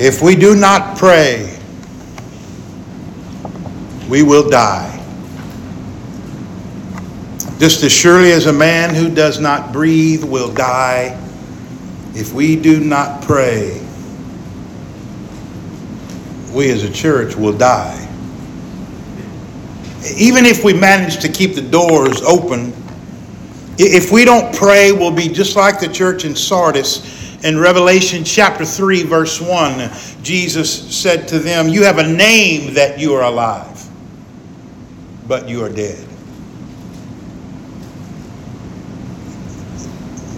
If we do not pray, we will die. Just as surely as a man who does not breathe will die, if we do not pray, we as a church will die. Even if we manage to keep the doors open, if we don't pray, we'll be just like the church in Sardis. In Revelation chapter 3, verse 1, Jesus said to them, You have a name that you are alive, but you are dead.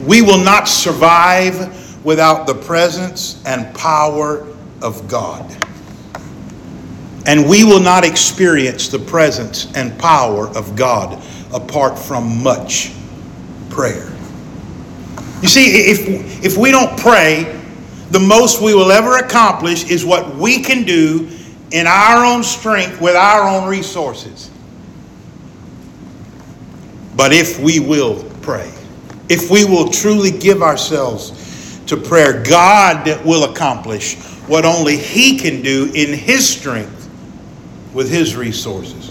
We will not survive without the presence and power of God. And we will not experience the presence and power of God apart from much prayer. You see, if, if we don't pray, the most we will ever accomplish is what we can do in our own strength with our own resources. But if we will pray, if we will truly give ourselves to prayer, God will accomplish what only He can do in His strength with his resources.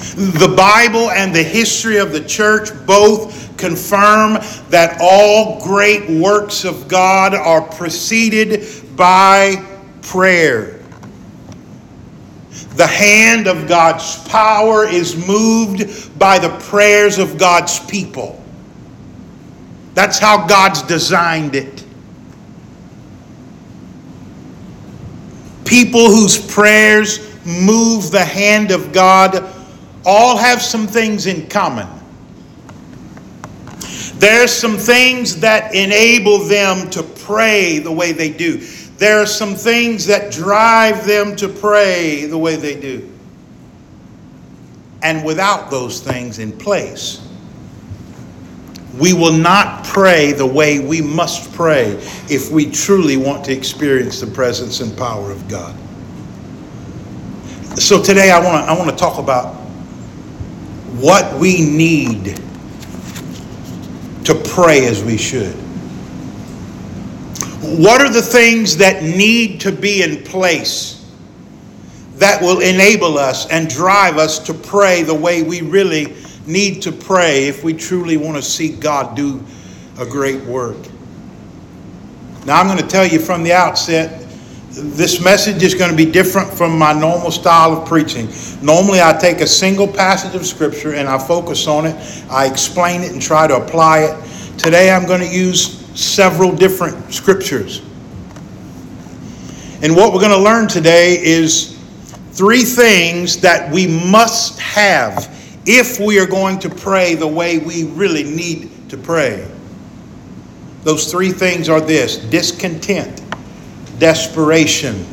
The Bible and the history of the church both confirm that all great works of God are preceded by prayer. The hand of God's power is moved by the prayers of God's people. That's how God's designed it. People whose prayers move the hand of God all have some things in common. There's some things that enable them to pray the way they do. There are some things that drive them to pray the way they do. And without those things in place, we will not pray the way we must pray if we truly want to experience the presence and power of God. So today I want to I want to talk about what we need to pray as we should. What are the things that need to be in place that will enable us and drive us to pray the way we really need to pray if we truly want to see God do a great work? Now, I'm going to tell you from the outset this message is going to be different from my normal style of preaching. Normally, I take a single passage of Scripture and I focus on it, I explain it and try to apply it. Today, I'm going to use several different Scriptures. And what we're going to learn today is three things that we must have if we are going to pray the way we really need to pray. Those three things are this discontent desperation,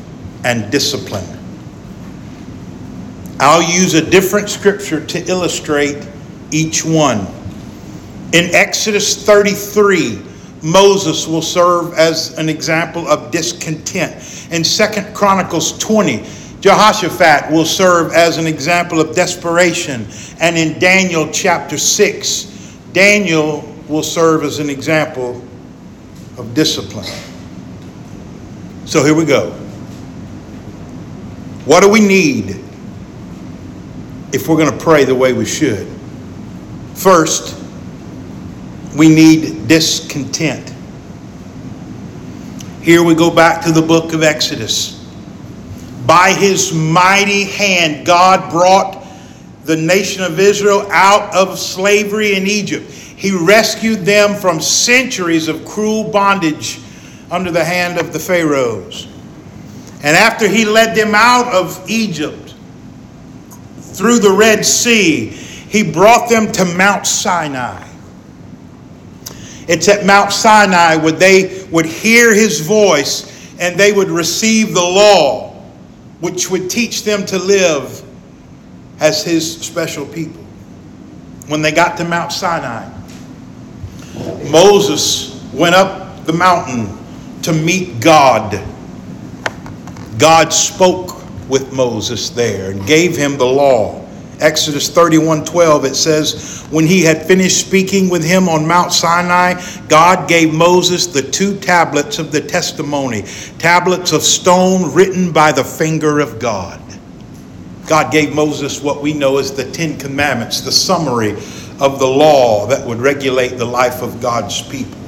and discipline. I'll use a different scripture to illustrate each one. In Exodus 33, Moses will serve as an example of discontent. In Second Chronicles 20, Jehoshaphat will serve as an example of desperation. And in Daniel chapter 6, Daniel will serve as an example of discipline. So here we go. What do we need if we're going to pray the way we should? First, we need discontent. Here we go back to the book of Exodus. By his mighty hand, God brought the nation of Israel out of slavery in Egypt. He rescued them from centuries of cruel bondage under the hand of the Pharaohs. And after he led them out of Egypt through the Red Sea, he brought them to Mount Sinai. It's at Mount Sinai where they would hear his voice and they would receive the law, which would teach them to live as his special people. When they got to Mount Sinai, Moses went up the mountain to meet God. God spoke with Moses there and gave him the law Exodus 31 12, it says, When he had finished speaking with him on Mount Sinai, God gave Moses the two tablets of the testimony, tablets of stone written by the finger of God. God gave Moses what we know as the Ten Commandments, the summary of the law that would regulate the life of God's people.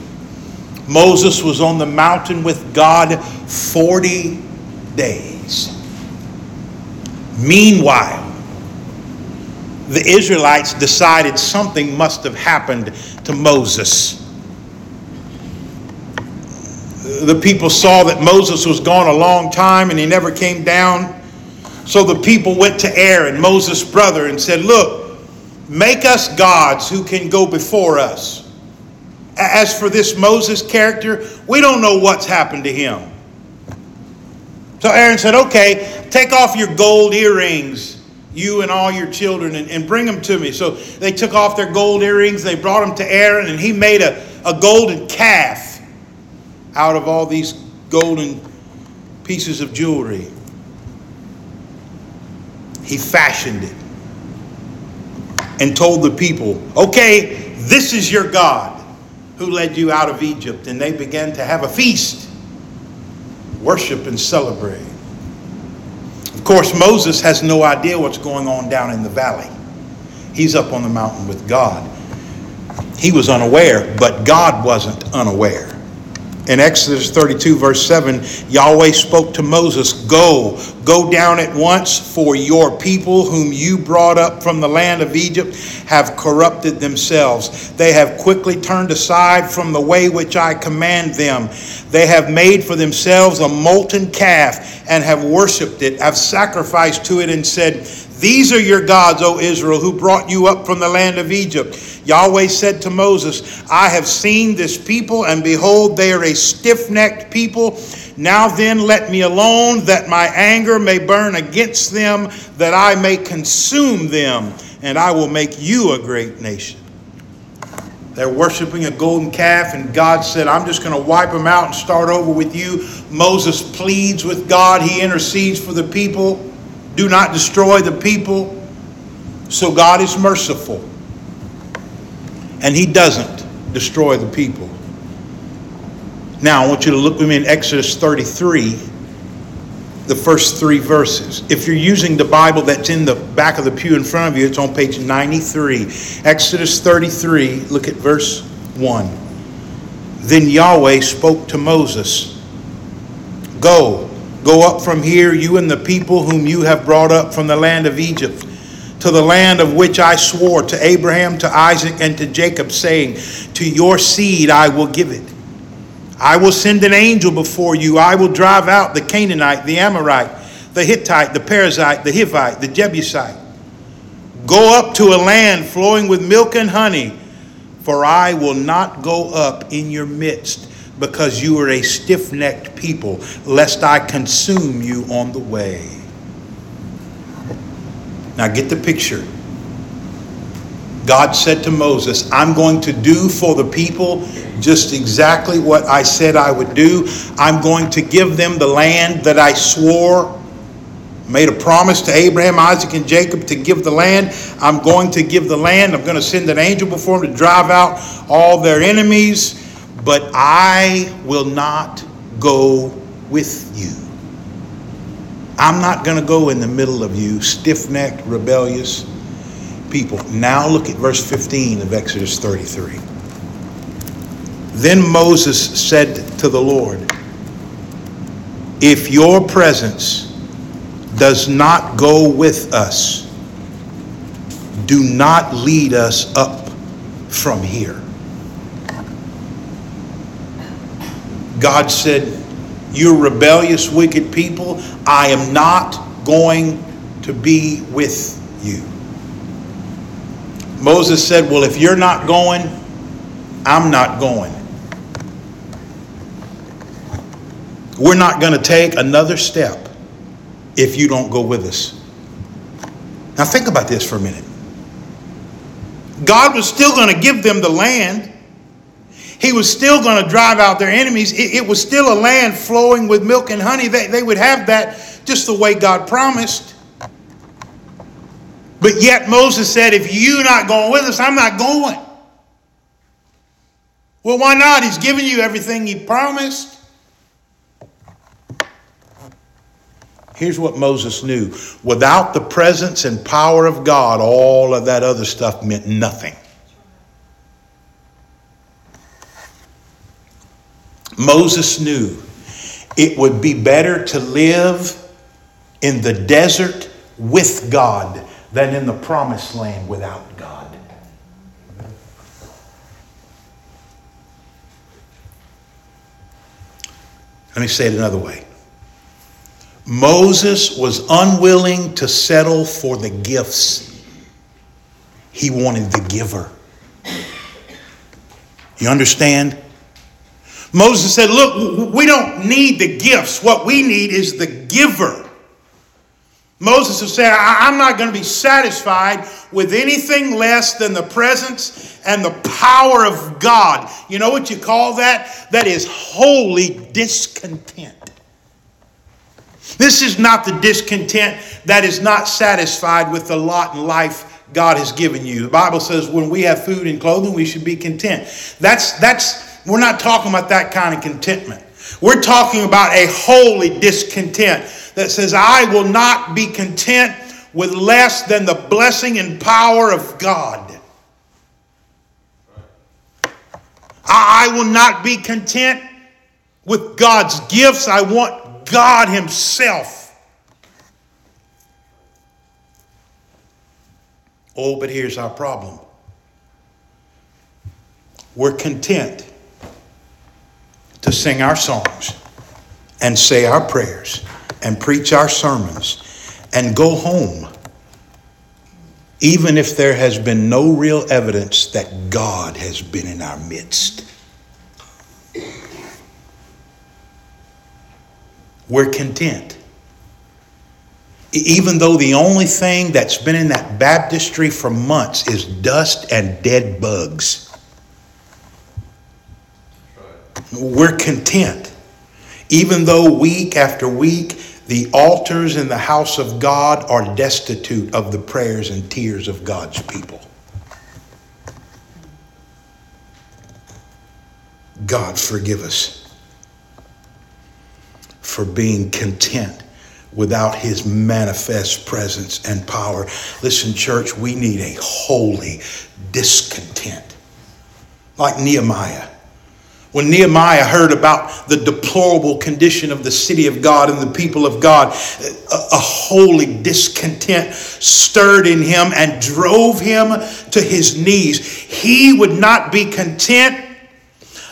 Moses was on the mountain with God 40 days. Meanwhile, the Israelites decided something must have happened to Moses. The people saw that Moses was gone a long time and he never came down. So the people went to er Aaron, Moses' brother, and said, Look, make us gods who can go before us. As for this Moses character, we don't know what's happened to him. So Aaron said, Okay, take off your gold earrings you and all your children, and, and bring them to me. So they took off their gold earrings, they brought them to Aaron, and he made a, a golden calf out of all these golden pieces of jewelry. He fashioned it and told the people, Okay, this is your God who led you out of Egypt. And they began to have a feast, worship, and celebrate. Of course, Moses has no idea what's going on down in the valley. He's up on the mountain with God. He was unaware, but God wasn't unaware. In Exodus 32, verse 7, Yahweh spoke to Moses Go, go down at once, for your people, whom you brought up from the land of Egypt, have corrupted themselves. They have quickly turned aside from the way which I command them. They have made for themselves a molten calf and have worshipped it, have sacrificed to it, and said, These are your gods, O Israel, who brought you up from the land of Egypt. Yahweh said to Moses, I have seen this people, and behold, they are a stiff necked people. Now then, let me alone, that my anger may burn against them, that I may consume them, and I will make you a great nation. They're worshiping a golden calf, and God said, I'm just going to wipe them out and start over with you. Moses pleads with God, he intercedes for the people. Do not destroy the people. So God is merciful, and he doesn't destroy the people. Now, I want you to look with me in Exodus 33 the first three verses. If you're using the Bible that's in the back of the pew in front of you, it's on page 93. Exodus 33, look at verse 1. Then Yahweh spoke to Moses Go, go up from here, you and the people whom you have brought up from the land of Egypt, to the land of which I swore to Abraham, to Isaac, and to Jacob, saying, To your seed I will give it. I will send an angel before you. I will drive out the Canaanite, the Amorite, the Hittite, the Perizzite, the Hivite, the Jebusite. Go up to a land flowing with milk and honey, for I will not go up in your midst, because you are a stiff necked people, lest I consume you on the way. Now get the picture. God said to Moses, I'm going to do for the people just exactly what I said I would do. I'm going to give them the land that I swore, made a promise to Abraham, Isaac, and Jacob to give the land. I'm going to give the land. I'm going to send an angel before them to drive out all their enemies, but I will not go with you. I'm not going to go in the middle of you, stiff necked, rebellious people. Now look at verse 15 of Exodus 33. Then Moses said to the Lord, If your presence does not go with us, do not lead us up from here. God said, You rebellious, wicked people, I am not going to be with you. Moses said, Well, if you're not going, I'm not going. We're not going to take another step if you don't go with us. Now, think about this for a minute. God was still going to give them the land. He was still going to drive out their enemies. It, it, was still a land flowing with milk and honey. They, they would have that just the way God promised. But yet Moses said, if you're not going with us, I'm not going. Well, why not? He's given you everything he promised. Here's what Moses knew without the presence and power of God, all of that other stuff meant nothing. Moses knew it would be better to live in the desert with God than in the promised land without God. Let me say it another way. Moses was unwilling to settle for the gifts, he wanted the giver. You understand? Moses said, Look, we don't need the gifts. What we need is the giver. Moses was saying, I'm not going to be satisfied with anything less than the presence and the power of God. You know what you call that? That is holy discontent. This is not the discontent that is not satisfied with the lot in life God has given you. The Bible says when we have food and clothing, we should be content. That's that's we're not talking about that kind of contentment. We're talking about a holy discontent that says, I will not be content with less than the blessing and power of God. I will not be content with God's gifts. I want God Himself. Oh, but here's our problem we're content to sing our songs and say our prayers and preach our sermons and go home, even if there has been no real evidence that God has been in our midst. we're content. Even though the only thing that's been in that baptistry for months is dust and dead bugs. We're content. Even though week after week the altars in the house of God are destitute of the prayers and tears of God's people. God forgive us for being content without his manifest presence and power. Listen, church, we need a holy discontent. Like Nehemiah. When Nehemiah heard about the deplorable condition of the city of God and the people of God, a, holy discontent stirred in him and drove him to his knees. He would not be content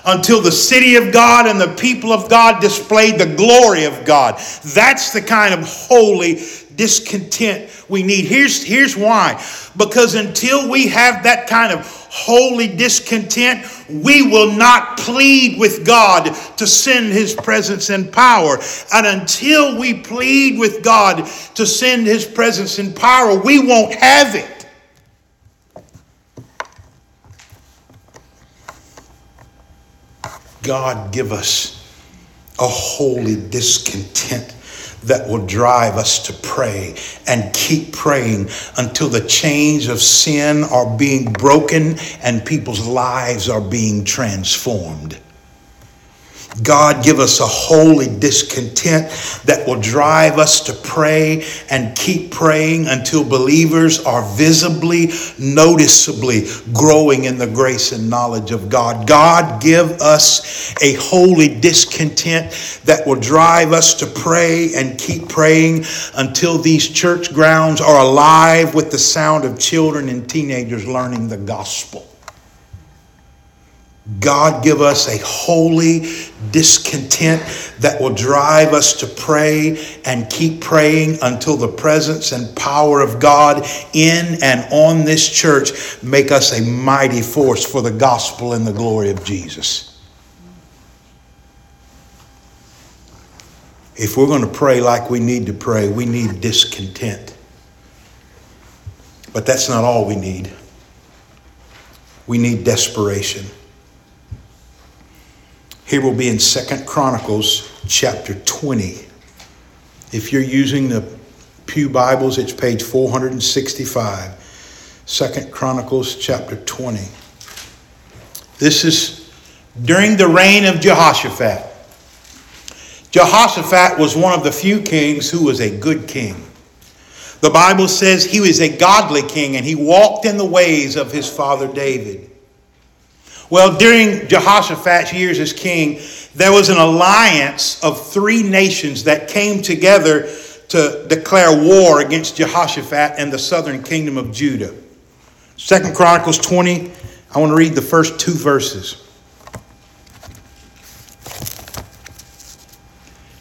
until the city of God and the people of God displayed the glory of God. That's the kind of holy discontent we need. Here's, here's why. Because until we have that kind of holy discontent, we will not plead with God to send His presence and power. And until we plead with God to send His presence and power, we won't have it. God give us a holy discontent that will drive us to pray and keep praying until the chains of sin are being broken and people's lives are being transformed. God, give us a holy discontent that will drive us to pray and keep praying until believers are visibly, noticeably growing in the grace and knowledge of God. God, give us a holy discontent that will drive us to pray and keep praying until these church grounds are alive with the sound of children and teenagers learning the gospel. God, give us a holy discontent that will drive us to pray and keep praying until the presence and power of God in and on this church make us a mighty force for the gospel and the glory of Jesus. If we're going to pray like we need to pray, we need discontent. But that's not all we need. We need desperation. Here we'll be in Second Chronicles chapter 20. If you're using the Pew Bibles, it's page 465. Second Chronicles chapter 20. This is during the reign of Jehoshaphat. Jehoshaphat was one of the few kings who was a good king. The Bible says he was a godly king and he walked in the ways of his father David. Well, during Jehoshaphat's years as king, there was an alliance of three nations that came together to declare war against Jehoshaphat and the southern kingdom of Judah. Second Chronicles 20, I want to read the first two verses.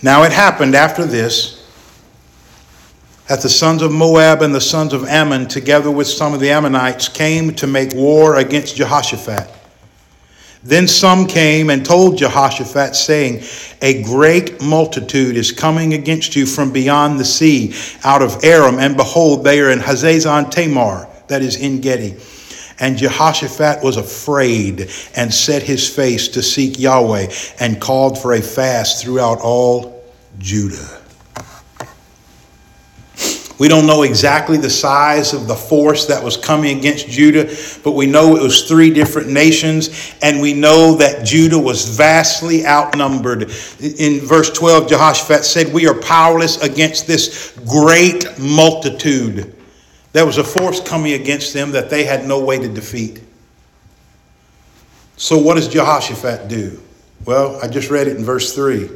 Now it happened after this that the sons of Moab and the sons of Ammon, together with some of the Ammonites, came to make war against Jehoshaphat. Then some came and told Jehoshaphat, saying, A great multitude is coming against you from beyond the sea, out of Aram, and behold, they are in Hazazon Tamar, that is En-gedi. And Jehoshaphat was afraid and set his face to seek Yahweh and called for a fast throughout all Judah. We don't know exactly the size of the force that was coming against Judah, but we know it was three different nations, and we know that Judah was vastly outnumbered. In verse 12, Jehoshaphat said, We are powerless against this great multitude. There was a force coming against them that they had no way to defeat. So, what does Jehoshaphat do? Well, I just read it in verse 3.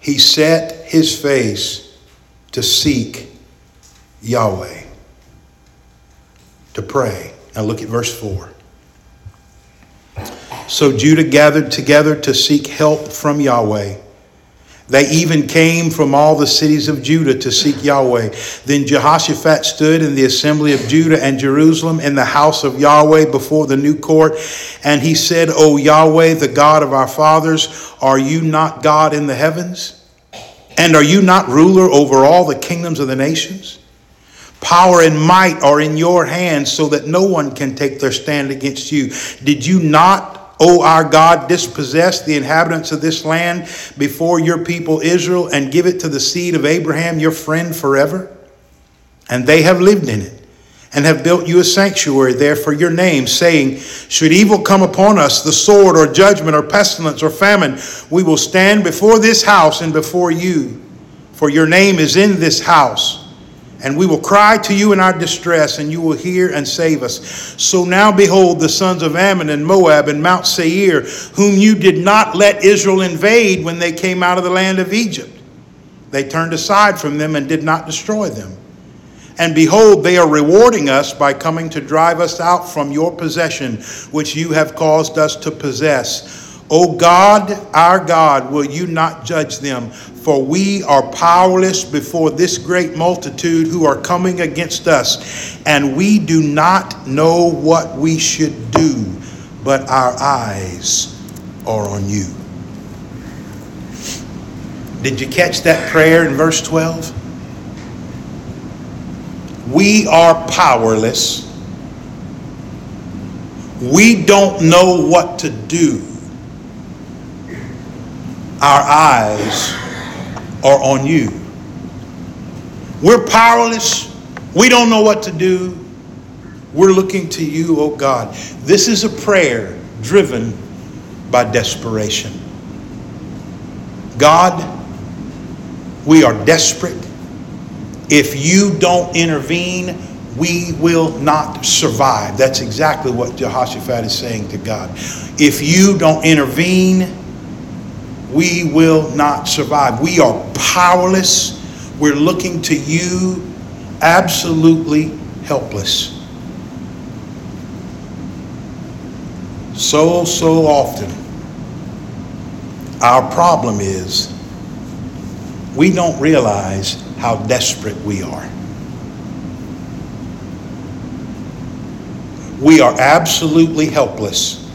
He set his face to seek Yahweh to pray. Now look at verse 4. So Judah gathered together to seek help from Yahweh. They even came from all the cities of Judah to seek Yahweh. Then Jehoshaphat stood in the assembly of Judah and Jerusalem in the house of Yahweh before the new court, and he said, O Yahweh, the God of our fathers, are you not God in the heavens? And are you not ruler over all the kingdoms of the nations? Power and might are in your hands so that no one can take their stand against you. Did you not, O our God, dispossess the inhabitants of this land before your people Israel and give it to the seed of Abraham, your friend, forever? And they have lived in it and have built you a sanctuary there for your name, saying, Should evil come upon us, the sword or judgment or pestilence or famine, we will stand before this house and before you, for your name is in this house and we will cry to you in our distress, and you will hear and save us. So now behold, the sons of Ammon and Moab and Mount Seir, whom you did not let Israel invade when they came out of the land of Egypt. They turned aside from them and did not destroy them. And behold, they are rewarding us by coming to drive us out from your possession, which you have caused us to possess. O God, our God, will you not judge them? For we are powerless before this great multitude who are coming against us, and we do not know what we should do, but our eyes are on you. Did you catch that prayer in verse 12? We are powerless. We don't know what to do our eyes are on you. We're powerless. We don't know what to do. We're looking to you, oh God. This is a prayer driven by desperation. God, we are desperate. If you don't intervene, we will not survive. That's exactly what Jehoshaphat is saying to God. If you don't intervene, we will not survive. We are powerless. We're looking to you, absolutely helpless. So, so often, our problem is we don't realize how desperate we are. We are absolutely helpless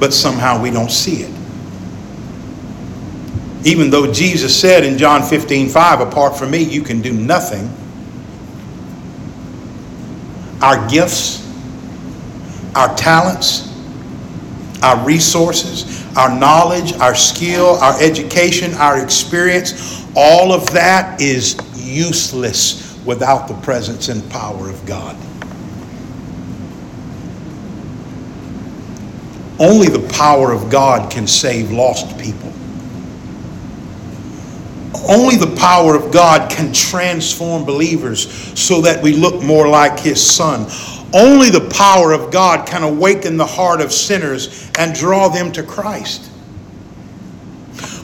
but somehow we don't see it. Even though Jesus said in John 15 5, apart from me, you can do nothing. Our gifts, our talents, our resources, our knowledge, our skill, our education, our experience, all of that is useless without the presence and power of God. Only the power of God can save lost people. Only the power of God can transform believers so that we look more like His Son. Only the power of God can awaken the heart of sinners and draw them to Christ.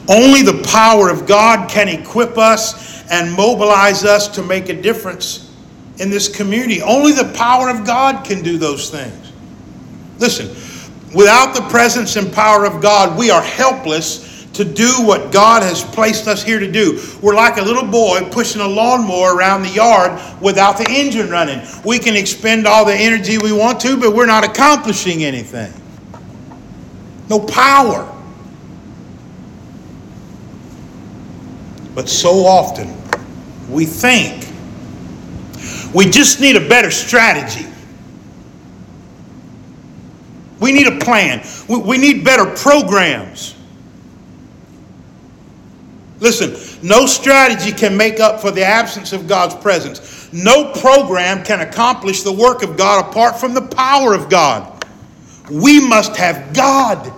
Only the power of God can equip us and mobilize us to make a difference in this community. Only the power of God can do those things. Listen, without the presence and power of God, we are helpless to do what God has placed us here to do. We're like a little boy pushing a lawnmower around the yard without the engine running. We can expend all the energy we want to, but we're not accomplishing anything. No power. But so often, we think we just need a better strategy. We need a plan. We need better programs. Listen, no strategy can make up for the absence of God's presence. No program can accomplish the work of God apart from the power of God. We must have God.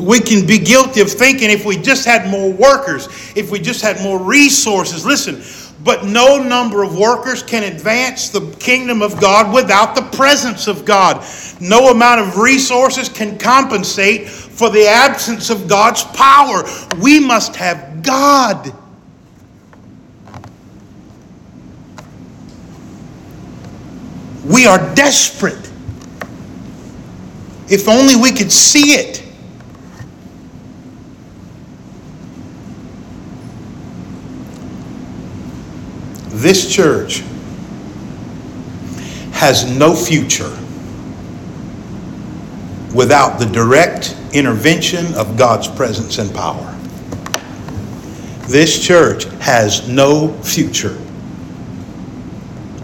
We can be guilty of thinking if we just had more workers, if we just had more resources. Listen, but no number of workers can advance the kingdom of God without the presence of God. No amount of resources can compensate for the absence of God's power. We must have God. We are desperate. If only we could see it. This church has no future without the direct intervention of God's presence and power. This church has no future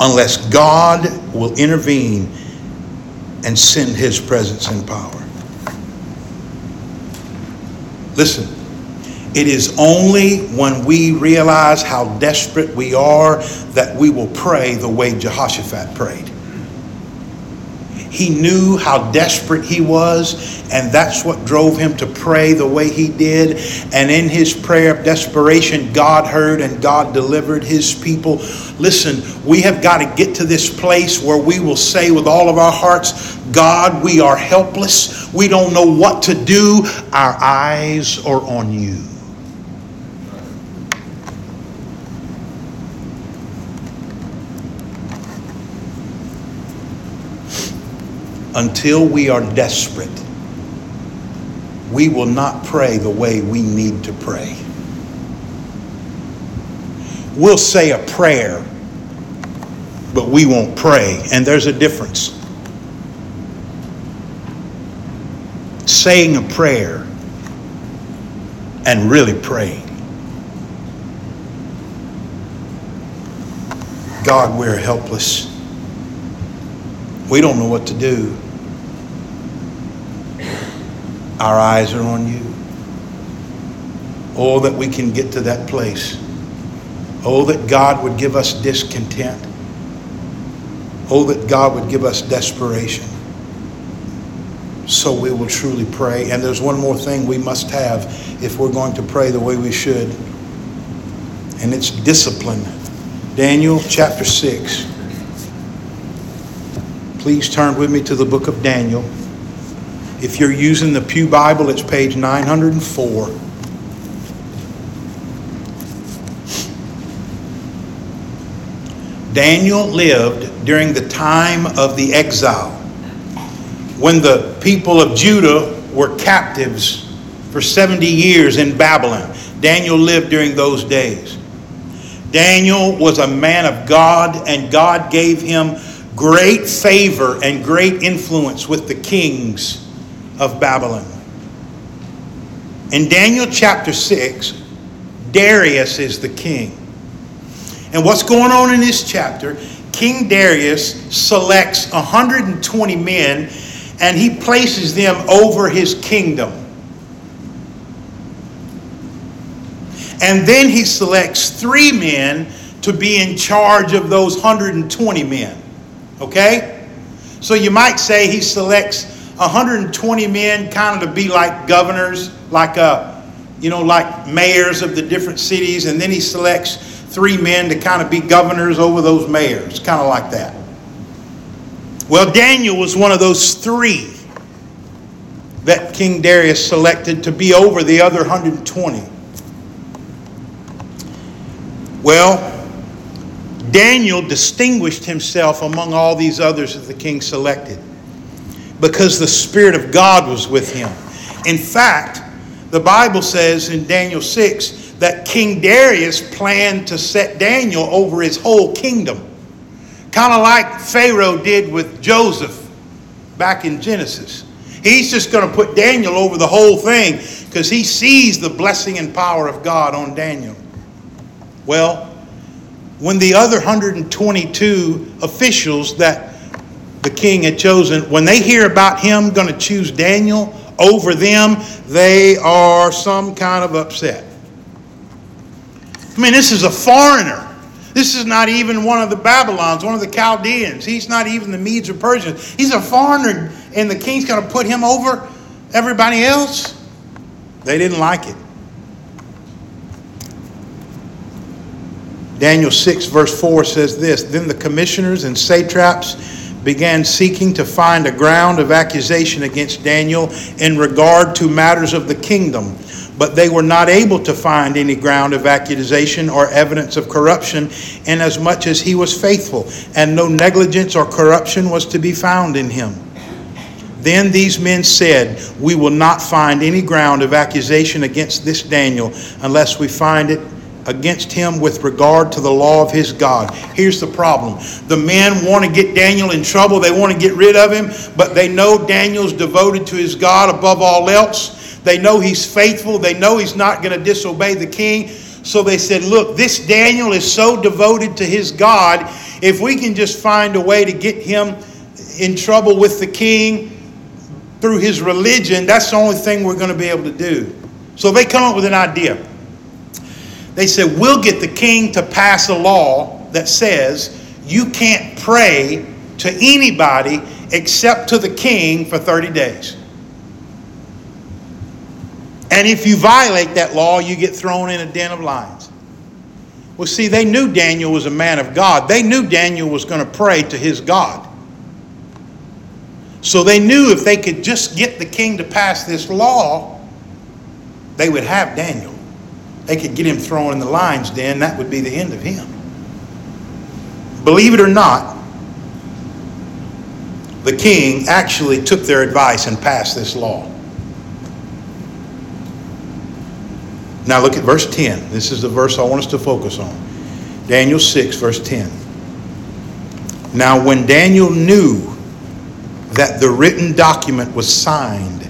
unless God will intervene and send his presence and power. Listen, it is only when we realize how desperate we are that we will pray the way Jehoshaphat prayed. He knew how desperate he was, and that's what drove him to pray the way he did. And in his prayer of desperation, God heard and God delivered his people. Listen, we have got to get to this place where we will say with all of our hearts, God, we are helpless. We don't know what to do. Our eyes are on you. Until we are desperate, we will not pray the way we need to pray. We'll say a prayer, but we won't pray, and there's a difference. Saying a prayer and really praying. God, we're helpless. We don't know what to do. Our eyes are on you. Oh, that we can get to that place. Oh, that God would give us discontent. Oh, that God would give us desperation. So we will truly pray. And there's one more thing we must have if we're going to pray the way we should, and it's discipline. Daniel chapter 6. Please turn with me to the book of Daniel. If you're using the Pew Bible, it's page 904. Daniel lived during the time of the exile when the people of Judah were captives for 70 years in Babylon. Daniel lived during those days. Daniel was a man of God, and God gave him great favor and great influence with the kings of Babylon. In Daniel chapter 6, Darius is the king. And what's going on in this chapter? King Darius selects 120 men and he places them over his kingdom. And then he selects three men to be in charge of those 120 men. Okay? So you might say he selects 120 men kind of to be like governors, like uh, you know, like mayors of the different cities, and then he selects three men to kind of be governors over those mayors, kind of like that. Well, Daniel was one of those three that King Darius selected to be over the other 120. Well, Daniel distinguished himself among all these others that the king selected because the Spirit of God was with him. In fact, the Bible says in Daniel 6 that King Darius planned to set Daniel over his whole kingdom. Kind of like Pharaoh did with Joseph back in Genesis. He's just going to put Daniel over the whole thing because he sees the blessing and power of God on Daniel. Well, when the other 122 officials that the king had chosen, when they hear about him going to choose Daniel over them, they are some kind of upset. I mean, this is a foreigner. This is not even one of the Babylons, one of the Chaldeans. He's not even the Medes or Persians. He's a foreigner, and the king's going to put him over everybody else. They didn't like it. Daniel 6, verse 4 says this Then the commissioners and satraps began seeking to find a ground of accusation against Daniel in regard to matters of the kingdom. But they were not able to find any ground of accusation or evidence of corruption, inasmuch as he was faithful, and no negligence or corruption was to be found in him. Then these men said, We will not find any ground of accusation against this Daniel unless we find it against him with regard to the law of his God. Here's the problem the men want to get Daniel in trouble, they want to get rid of him, but they know Daniel's devoted to his God above all else. They know he's faithful, they know he's not going to disobey the king. So they said, Look, this Daniel is so devoted to his God, if we can just find a way to get him in trouble with the king through his religion, that's the only thing we're going to be able to do. So they come up with an idea. They said, We'll get the king to pass a law that says you can't pray to anybody except to the king for 30 days. And if you violate that law, you get thrown in a den of lions. Well, see, they knew Daniel was a man of God. They knew Daniel was going to pray to his God. So they knew if they could just get the king to pass this law, they would have Daniel they could get him thrown in the lion's den, that would be the end of him. Believe it or not, the king actually took their advice and passed this law. Now look at verse 10. This is the verse I want us to focus on. Daniel 6, verse 10. Now, when Daniel knew that the written document was signed,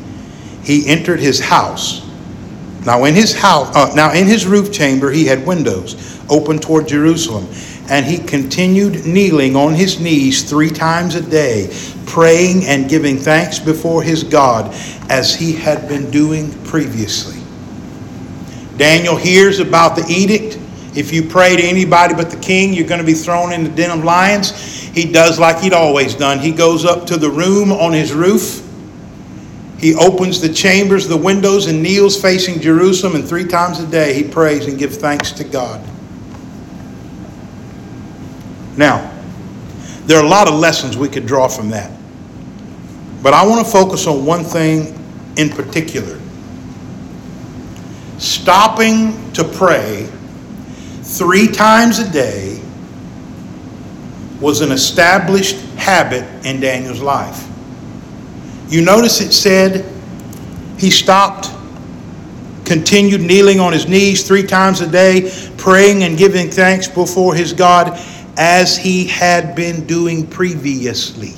he entered his house now in his house, uh, now in his roof chamber, he had windows open toward Jerusalem, and he continued kneeling on his knees three times a day, praying and giving thanks before his God, as he had been doing previously. Daniel hears about the edict. If you pray to anybody but the king, you're going to be thrown in the den of lions. He does like he'd always done. He goes up to the room on his roof he opens the chambers, the windows, and kneels facing Jerusalem, and three times a day he prays and gives thanks to God. Now, there are a lot of lessons we could draw from that. But I want to focus on one thing in particular. Stopping to pray three times a day was an established habit in Daniel's life. You notice it said he stopped, continued kneeling on his knees three times a day, praying and giving thanks before his God as he had been doing previously.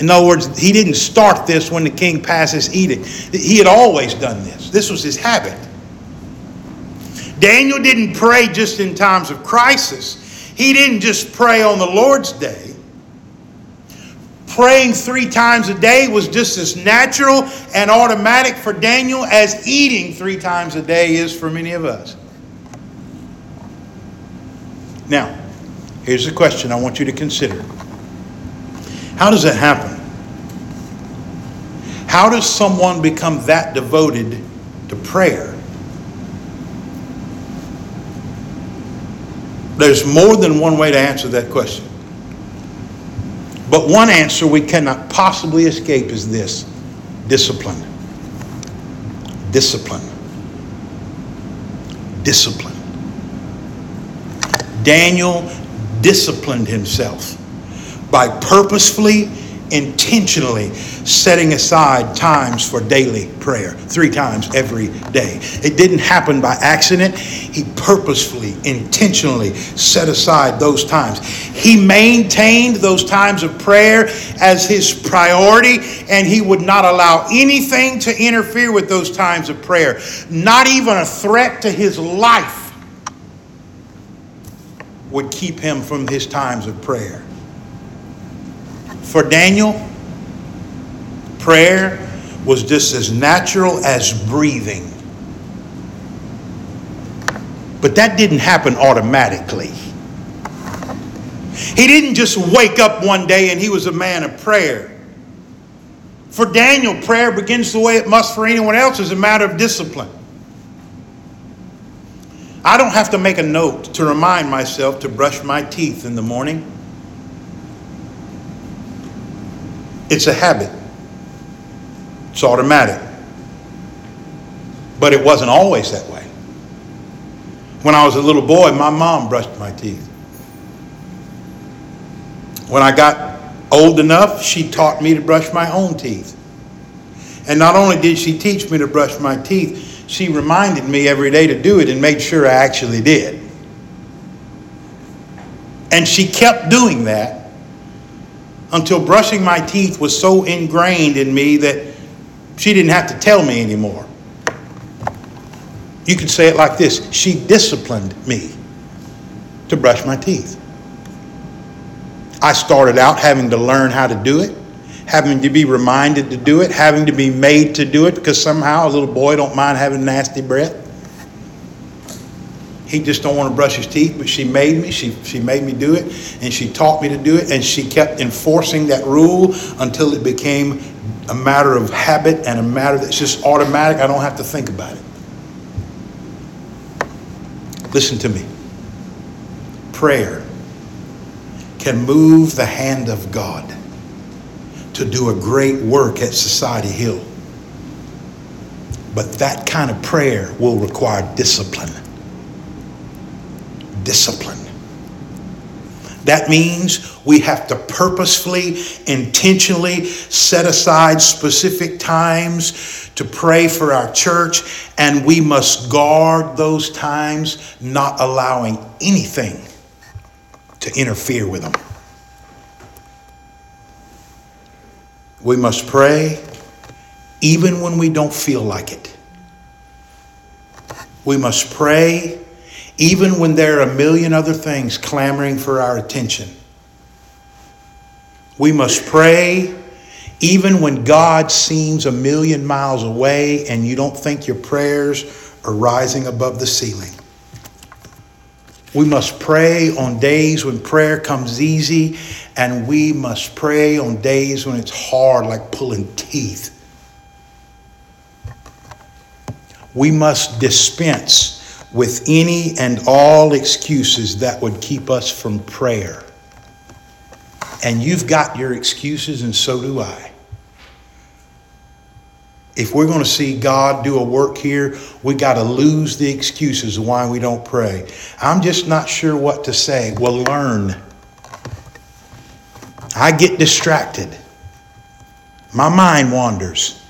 In other words, he didn't start this when the king passed his edict. He had always done this. This was his habit. Daniel didn't pray just in times of crisis. He didn't just pray on the Lord's day. Praying three times a day was just as natural and automatic for Daniel as eating three times a day is for many of us. Now, here's a question I want you to consider How does that happen? How does someone become that devoted to prayer? There's more than one way to answer that question. But one answer we cannot possibly escape is this discipline. Discipline. Discipline. Daniel disciplined himself by purposefully intentionally setting aside times for daily prayer, three times every day. It didn't happen by accident. He purposefully, intentionally set aside those times. He maintained those times of prayer as his priority, and he would not allow anything to interfere with those times of prayer, not even a threat to his life would keep him from his times of prayer. For Daniel, prayer was just as natural as breathing. But that didn't happen automatically. He didn't just wake up one day and he was a man of prayer. For Daniel, prayer begins the way it must for anyone else as a matter of discipline. I don't have to make a note to remind myself to brush my teeth in the morning. It's a habit, it's automatic. But it wasn't always that way. When I was a little boy, my mom brushed my teeth. When I got old enough, she taught me to brush my own teeth. And not only did she teach me to brush my teeth, she reminded me every day to do it and made sure I actually did. And she kept doing that until brushing my teeth was so ingrained in me that she didn't have to tell me anymore. You could say it like this She disciplined me to brush my teeth. I started out having to learn how to do it, having to be reminded to do it, having to be made to do it because somehow a little boy don't mind having nasty breath. He just don't want to brush his teeth, but she made me. She, she made me do it, and she taught me to do it, and she kept enforcing that rule until it became a matter of habit and a matter that's just automatic. I don't have to think about it. Listen to me. Prayer can move the hand of God to do a great work at Society Hill. But that kind of prayer will require discipline discipline. That means we have to purposefully, intentionally set aside specific times to pray for our church, and we must guard those times, not allowing anything to interfere with them. We must pray even when we don't feel like it. We must pray even when there are a million other things clamoring for our attention. We must pray even when God seems a million miles away and you don't think your prayers are rising above the ceiling. We must pray on days when prayer comes easy, and we must pray on days when it's hard, like pulling teeth. We must dispense with any and all excuses that would keep us from prayer. And you've got your excuses, and so do I. If we're going to see God do a work here, we got to lose the excuses why we don't pray. I'm just not sure what to say. Well, learn. I get distracted. My mind wanders.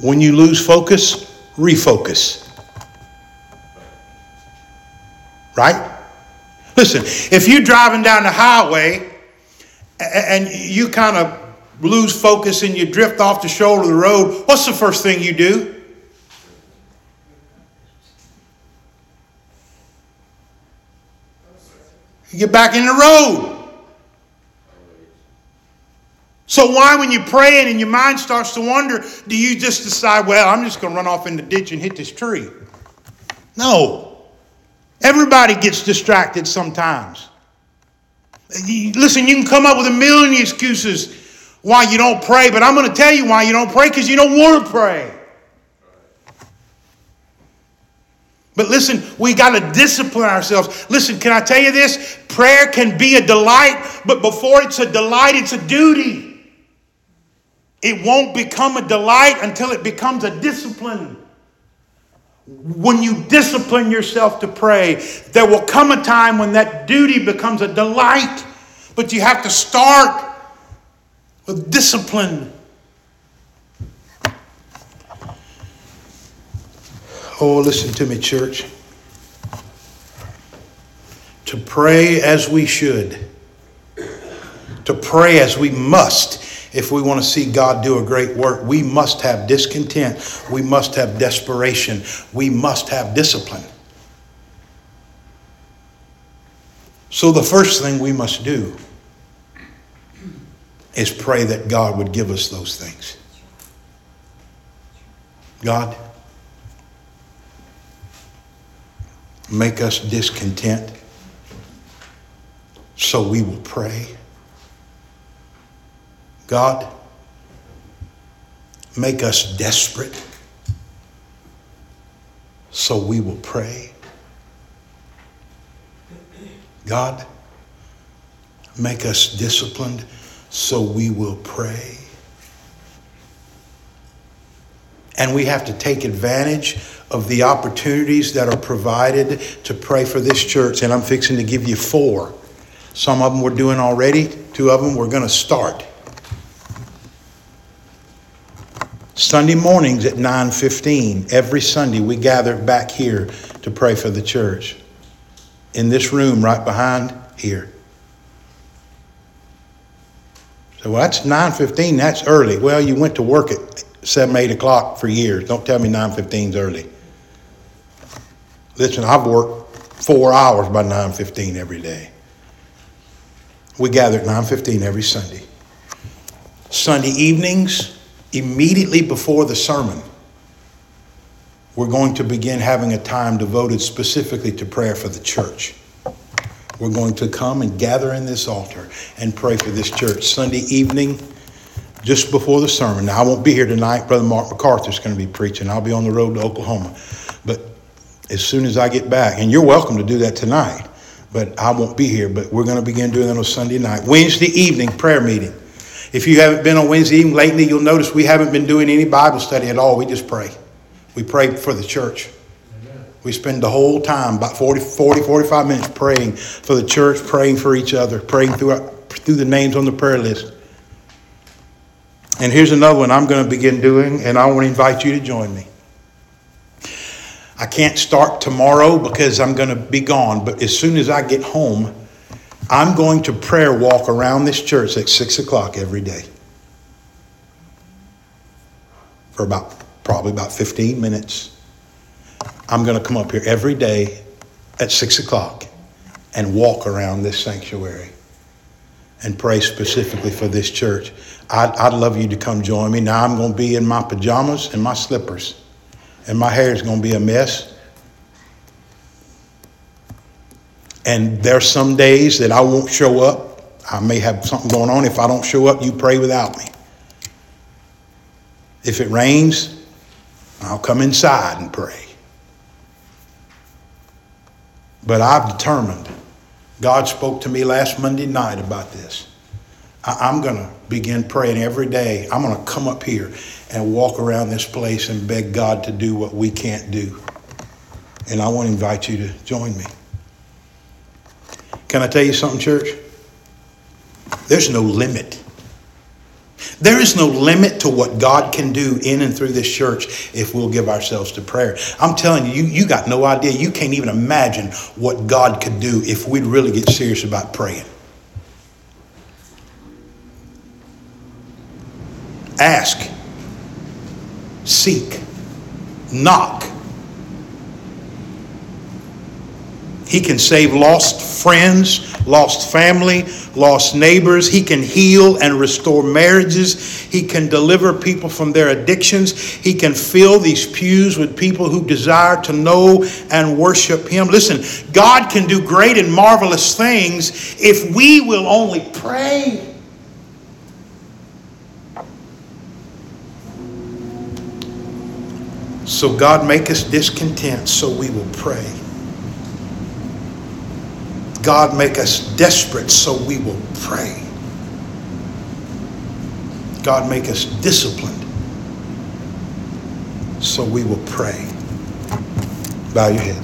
When you lose focus, refocus. Right? Listen, if you're driving down the highway and you kind of lose focus and you drift off the shoulder of the road, what's the first thing you do? You get back in the road. So why, when you're praying and your mind starts to wander, do you just decide, well, I'm just going to run off in the ditch and hit this tree? No. Everybody gets distracted sometimes. Listen, you can come up with a million excuses why you don't pray, but I'm going to tell you why you don't pray because you don't want to pray. But listen, we got to discipline ourselves. Listen, can I tell you this? Prayer can be a delight, but before it's a delight, it's a duty. It won't become a delight until it becomes a discipline. When you discipline yourself to pray, there will come a time when that duty becomes a delight. But you have to start with discipline. Oh, listen to me, church. To pray as we should, to pray as we must, if we want to see God do a great work, we must have discontent. We must have desperation. We must have discipline. So, the first thing we must do is pray that God would give us those things. God, make us discontent so we will pray. God, make us desperate so we will pray. God, make us disciplined so we will pray. And we have to take advantage of the opportunities that are provided to pray for this church. And I'm fixing to give you four. Some of them we're doing already, two of them we're going to start. Sunday mornings at 9:15, every Sunday we gather back here to pray for the church. In this room right behind here. So well, that's 9:15, that's early. Well, you went to work at 7, 8 o'clock for years. Don't tell me 9:15 is early. Listen, I've worked four hours by 9:15 every day. We gather at 9:15 every Sunday. Sunday evenings, immediately before the sermon, we're going to begin having a time devoted specifically to prayer for the church. We're going to come and gather in this altar and pray for this church. Sunday evening, just before the sermon. Now, I won't be here tonight. Brother Mark MacArthur's going to be preaching. I'll be on the road to Oklahoma. But as soon as I get back, and you're welcome to do that tonight, but I won't be here. But we're going to begin doing that on Sunday night. Wednesday evening, prayer meeting. If you haven't been on Wednesday evening lately, you'll notice we haven't been doing any Bible study at all. We just pray. We pray for the church. We spend the whole time, about 40, 40, 45 minutes praying for the church, praying for each other, praying through, through the names on the prayer list. And here's another one I'm going to begin doing, and I want to invite you to join me. I can't start tomorrow because I'm going to be gone, but as soon as I get home, I'm going to prayer walk around this church at 6 o'clock every day for about probably about 15 minutes. I'm going to come up here every day at 6 o'clock and walk around this sanctuary and pray specifically for this church. I'd, I'd love you to come join me. Now I'm going to be in my pajamas and my slippers, and my hair is going to be a mess. And there's some days that I won't show up. I may have something going on. If I don't show up, you pray without me. If it rains, I'll come inside and pray. But I've determined, God spoke to me last Monday night about this. I'm going to begin praying every day. I'm going to come up here and walk around this place and beg God to do what we can't do. And I want to invite you to join me. Can I tell you something, church? There's no limit. There is no limit to what God can do in and through this church if we'll give ourselves to prayer. I'm telling you, you, you got no idea. You can't even imagine what God could do if we'd really get serious about praying. Ask, seek, knock He can save lost friends, lost family, lost neighbors. He can heal and restore marriages. He can deliver people from their addictions. He can fill these pews with people who desire to know and worship Him. Listen, God can do great and marvelous things if we will only pray. So, God, make us discontent so we will pray. God, make us desperate so we will pray. God, make us disciplined so we will pray. Bow your heads.